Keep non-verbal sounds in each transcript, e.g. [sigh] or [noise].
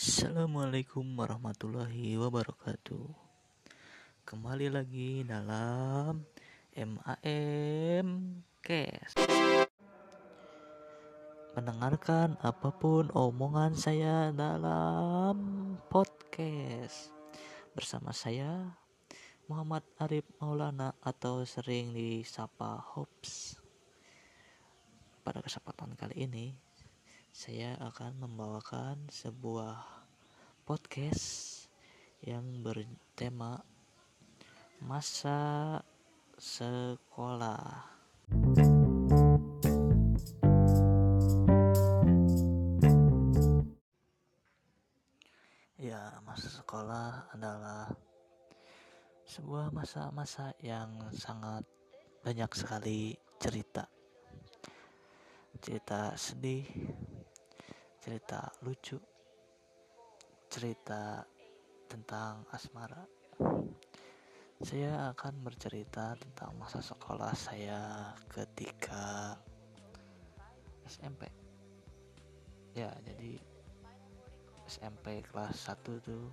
Assalamualaikum warahmatullahi wabarakatuh. Kembali lagi dalam MAM Cast. Mendengarkan apa pun omongan saya dalam podcast. Bersama saya Muhammad Arif Maulana atau sering disapa Hops Pada kesempatan kali ini saya akan membawakan sebuah podcast yang bertema masa sekolah. Ya, masa sekolah adalah sebuah masa-masa yang sangat banyak sekali cerita. Cerita sedih, cerita lucu, cerita tentang asmara. Saya akan bercerita tentang masa sekolah saya ketika SMP. Ya, jadi SMP kelas 1 tuh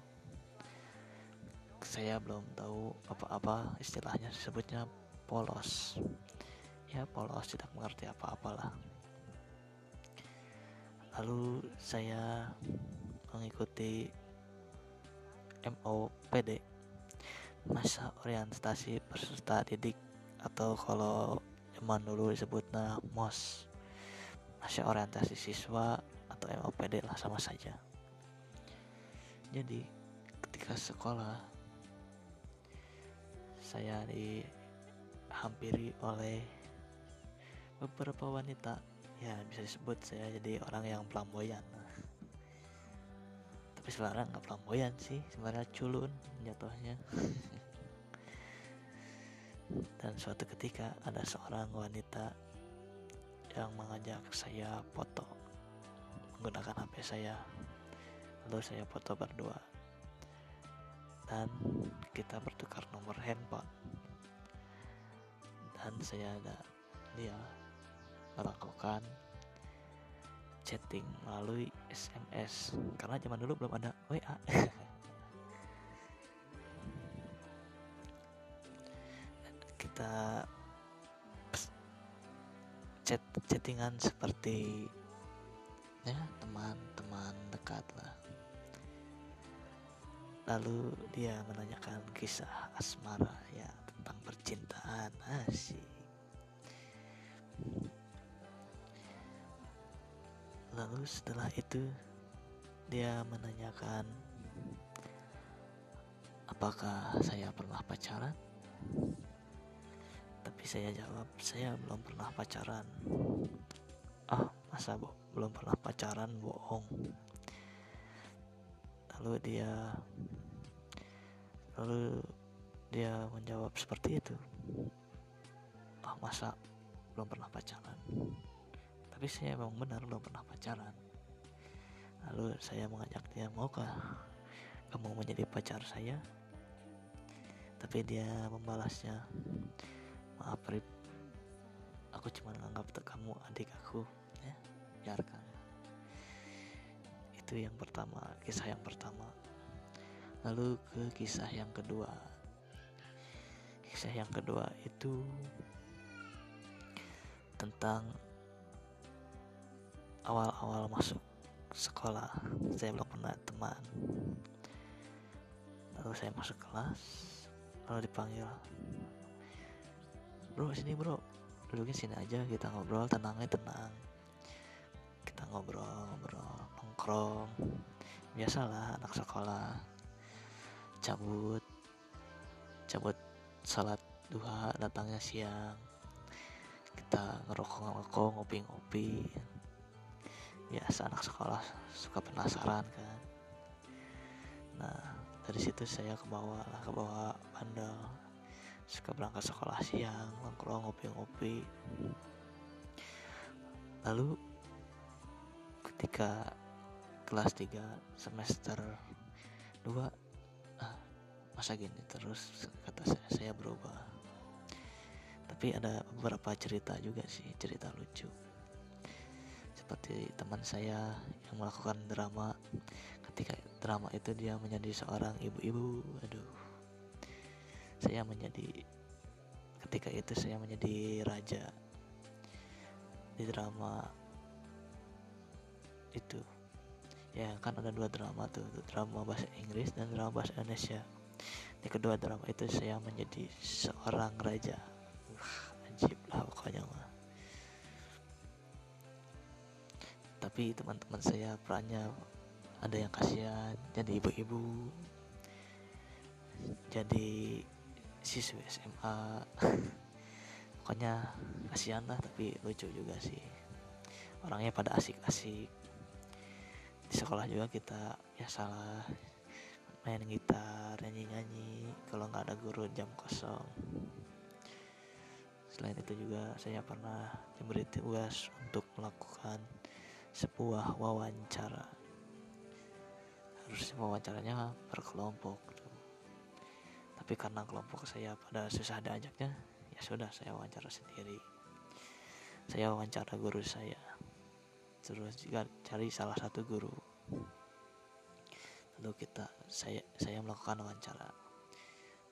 saya belum tahu apa-apa istilahnya disebutnya polos. Ya, polos tidak mengerti apa-apalah lalu saya mengikuti MOPD masa orientasi peserta didik atau kalau zaman dulu disebutnya MOS masa orientasi siswa atau MOPD lah sama saja. Jadi ketika sekolah saya dihampiri oleh beberapa wanita ya bisa disebut saya jadi orang yang flamboyan. Tapi sebenarnya nggak flamboyan sih sebenarnya culun jatuhnya. [laughs] Dan suatu ketika ada seorang wanita yang mengajak saya foto menggunakan HP saya lalu saya foto berdua. Dan kita bertukar nomor handphone. Dan saya ada dia melakukan chatting melalui SMS karena zaman dulu belum ada WA [laughs] kita chat chattingan seperti ya teman-teman dekat lah. Lalu dia menanyakan kisah asmara ya tentang percintaan. Asik Lalu setelah itu dia menanyakan apakah saya pernah pacaran? Tapi saya jawab saya belum pernah pacaran. Ah, masa bo belum pernah pacaran bohong. Lalu dia lalu dia menjawab seperti itu. Ah, masa belum pernah pacaran tapi saya memang benar belum pernah pacaran. Lalu saya mengajak dia maukah kamu menjadi pacar saya? Tapi dia membalasnya maaf Rip. Aku cuma menganggap kamu adik aku ya. Biarkan. Itu yang pertama kisah yang pertama. Lalu ke kisah yang kedua. Kisah yang kedua itu tentang awal-awal masuk sekolah. Saya belum pernah teman. Lalu saya masuk kelas lalu dipanggil bro sini bro. Duduknya sini aja kita ngobrol tenangnya tenang. Kita ngobrol ngobrol nongkrong. Biasalah anak sekolah. Cabut cabut salat duha datangnya siang. Kita ngerokok ngerokok ngopi ngopi biasa anak sekolah suka penasaran kan. Nah dari situ saya ke bawah lah ke bawah bandel. Suka berangkat sekolah siang nongkrong ngopi-ngopi. Lalu ketika kelas 3 semester 2 ah, masa gini terus kata saya saya berubah. Tapi ada beberapa cerita juga sih cerita lucu seperti teman saya yang melakukan drama. Ketika drama itu dia menjadi seorang ibu-ibu aduh. Saya menjadi ketika itu saya menjadi raja di drama itu. Ya kan ada dua drama tuh drama bahasa Inggris dan drama bahasa Indonesia. Di kedua drama itu saya menjadi seorang raja. Uh, ajib lah pokoknya mah tapi teman-teman saya perannya ada yang kasihan jadi ibu-ibu jadi siswa SMA [laughs] pokoknya kasihan lah tapi lucu juga sih. Orangnya pada asik-asik. Di sekolah juga kita ya salah main gitar nyanyi-nyanyi kalau nggak ada guru jam kosong. Selain itu juga saya pernah diberi tugas untuk melakukan sebuah wawancara. Harus wawancaranya per kelompok tapi karena kelompok saya pada susah diajaknya ya sudah saya wawancara sendiri. Saya wawancara guru saya. Terus juga cari salah satu guru. Lalu kita saya saya melakukan wawancara.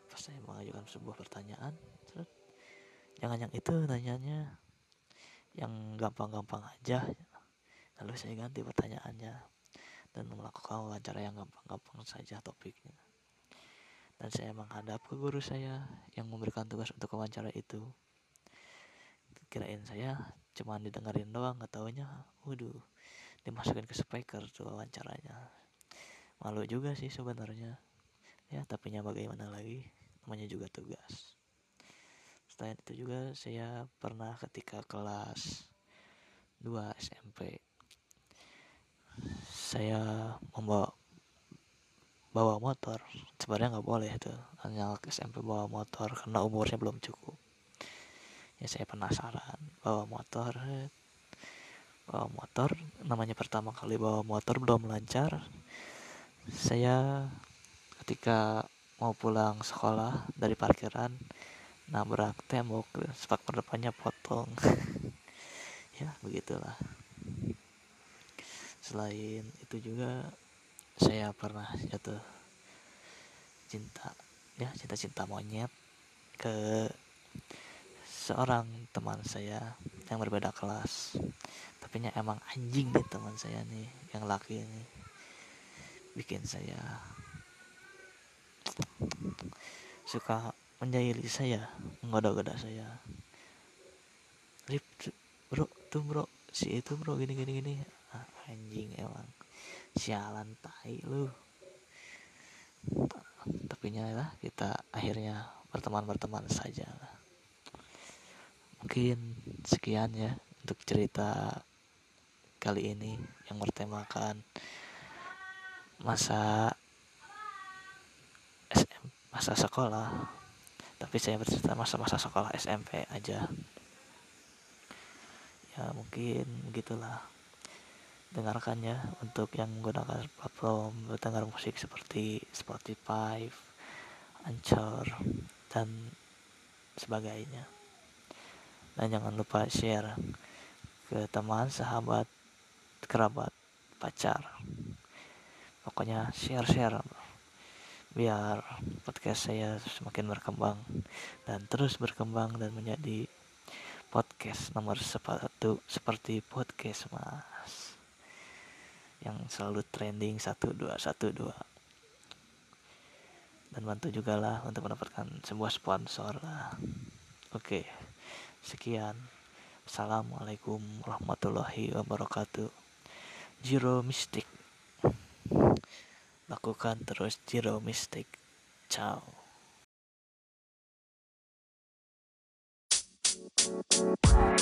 Pas saya mengajukan sebuah pertanyaan terus jangan yang itu? Nanyanya yang gampang-gampang aja lalu saya ganti pertanyaannya dan melakukan wawancara yang gampang-gampang saja topiknya. Dan saya menghadap ke guru saya yang memberikan tugas untuk wawancara itu. Kirain saya cuma didengerin doang nggak taunya waduh dimasukin ke speaker tuh wawancaranya. Malu juga sih sebenarnya. Ya tapi bagaimana lagi? Namanya juga tugas. Selain itu juga saya pernah ketika kelas 2 SMP saya membawa bawa motor. Sebenarnya nggak boleh tuh hanya SMP bawa motor karena umurnya belum cukup. Ya saya penasaran. Bawa motor bawa motor. Namanya pertama kali bawa motor belum lancar. Saya ketika mau pulang sekolah dari parkiran nabrak tembok sepak depannya potong. [laughs] Ya begitulah selain itu juga saya pernah jatuh cinta ya cinta-cinta monyet ke seorang teman saya yang berbeda kelas. Tapi emang anjing nih teman saya nih yang laki ini. Bikin saya suka menjahili saya menggoda-goda saya. Rip, bro tuh bro si itu bro gini gini gini anjing emang sialan tai lu. Tapi lah kita akhirnya berteman berteman saja. Mungkin sekian ya untuk cerita kali ini yang bertemakan masa SM masa sekolah. Tapi saya bercerita masa-masa sekolah SMP aja. Ya mungkin begitulah dengarkan ya untuk yang menggunakan platform mendengar musik seperti Spotify, Anchor dan sebagainya. Dan jangan lupa share ke teman sahabat kerabat pacar. Pokoknya share share biar podcast saya semakin berkembang dan terus berkembang dan menjadi podcast nomor sepatu seperti podcast mas yang selalu trending satu dua satu dua dan bantu juga lah untuk mendapatkan sebuah sponsor lah oke. Sekian. Assalamualaikum warahmatullahi wabarakatuh. Zero Mystic. Lakukan terus Zero Mystic. Ciao. Thank.